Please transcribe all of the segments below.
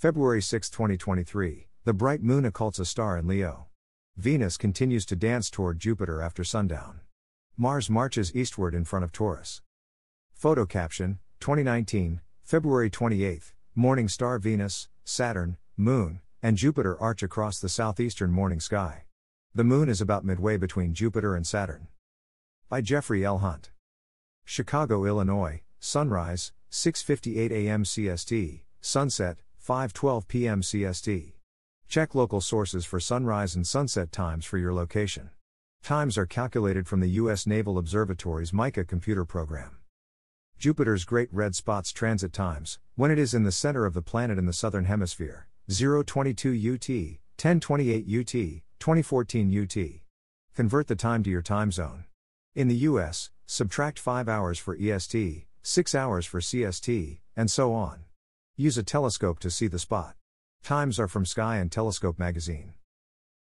February 6, 2023, the bright moon occults a star in Leo. Venus continues to dance toward Jupiter after sundown. Mars marches eastward in front of Taurus. Photo caption 2019, February 28, morning star Venus, Saturn, Moon, and Jupiter arch across the southeastern morning sky. The moon is about midway between Jupiter and Saturn. By Jeffrey L. Hunt. Chicago, Illinois, sunrise, 6:58 a.m. CST, sunset, 5:12 p.m. CST. Check local sources for sunrise and sunset times for your location. Times are calculated from the U.S. Naval Observatory's MICA computer program. Jupiter's Great Red Spot's transit times, when it is in the center of the planet in the southern hemisphere, 022 UT, 1028 UT, 2014 UT. Convert the time to your time zone. In the US, subtract 5 hours for EST, 6 hours for CST, and so on. Use a telescope to see the spot. Times are from Sky and Telescope magazine.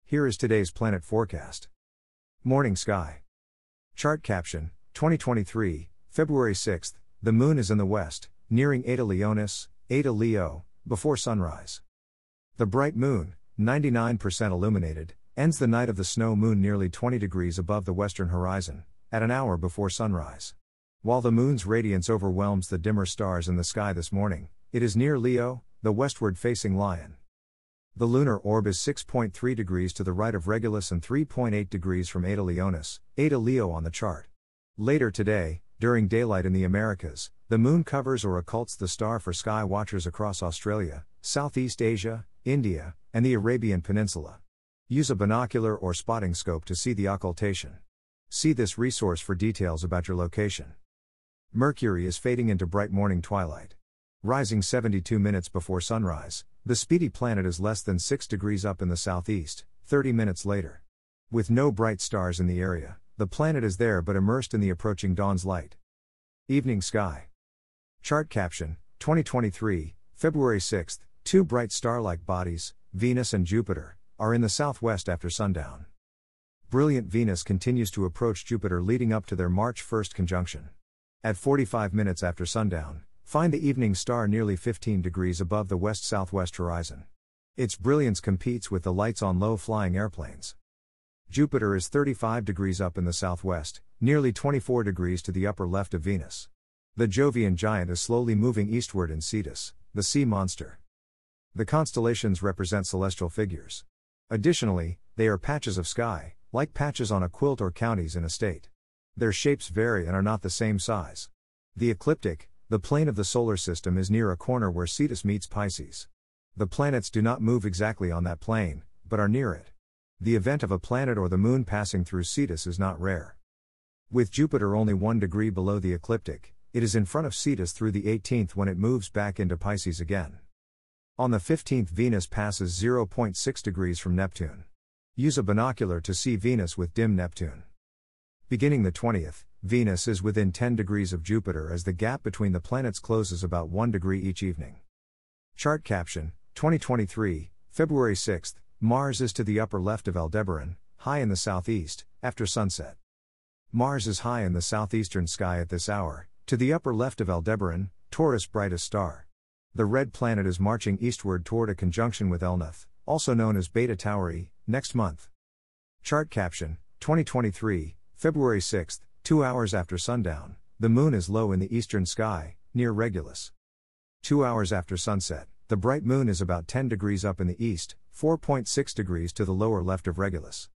Here is today's planet forecast. Morning sky. Chart caption 2023, February 6th, the moon is in the west, nearing Eta Leonis, Eta Leo, before sunrise. The bright moon, 99% illuminated, ends the night of the snow moon nearly 20 degrees above the western horizon, at an hour before sunrise. While the moon's radiance overwhelms the dimmer stars in the sky this morning, it is near Leo, the westward facing lion. The lunar orb is 6.3 degrees to the right of Regulus and 3.8 degrees from Eta Leonis, Eta Leo on the chart. Later today, during daylight in the Americas, the moon covers or occults the star for sky watchers across Australia, Southeast Asia, India, and the Arabian Peninsula. Use a binocular or spotting scope to see the occultation. See this resource for details about your location. Mercury is fading into bright morning twilight. Rising 72 minutes before sunrise, the speedy planet is less than 6 degrees up in the southeast, 30 minutes later. With no bright stars in the area, the planet is there but immersed in the approaching dawn's light. Evening sky. Chart caption 2023, February 6th, two bright star like bodies, Venus and Jupiter, are in the southwest after sundown. Brilliant Venus continues to approach Jupiter leading up to their March 1st conjunction. At 45 minutes after sundown, Find the evening star nearly 15 degrees above the west southwest horizon. Its brilliance competes with the lights on low flying airplanes. Jupiter is 35 degrees up in the southwest, nearly 24 degrees to the upper left of Venus. The Jovian giant is slowly moving eastward in Cetus, the sea monster. The constellations represent celestial figures. Additionally, they are patches of sky, like patches on a quilt or counties in a state. Their shapes vary and are not the same size. The ecliptic, the plane of the solar system is near a corner where Cetus meets Pisces. The planets do not move exactly on that plane, but are near it. The event of a planet or the moon passing through Cetus is not rare. With Jupiter only 1 degree below the ecliptic, it is in front of Cetus through the 18th when it moves back into Pisces again. On the 15th, Venus passes 0.6 degrees from Neptune. Use a binocular to see Venus with dim Neptune. Beginning the 20th, Venus is within 10 degrees of Jupiter as the gap between the planets closes about 1 degree each evening. Chart caption 2023, February 6, Mars is to the upper left of Aldebaran, high in the southeast, after sunset. Mars is high in the southeastern sky at this hour, to the upper left of Aldebaran, Taurus' brightest star. The red planet is marching eastward toward a conjunction with Elnath, also known as Beta Tauri, next month. Chart caption 2023, February 6th, Two hours after sundown, the moon is low in the eastern sky, near Regulus. Two hours after sunset, the bright moon is about 10 degrees up in the east, 4.6 degrees to the lower left of Regulus.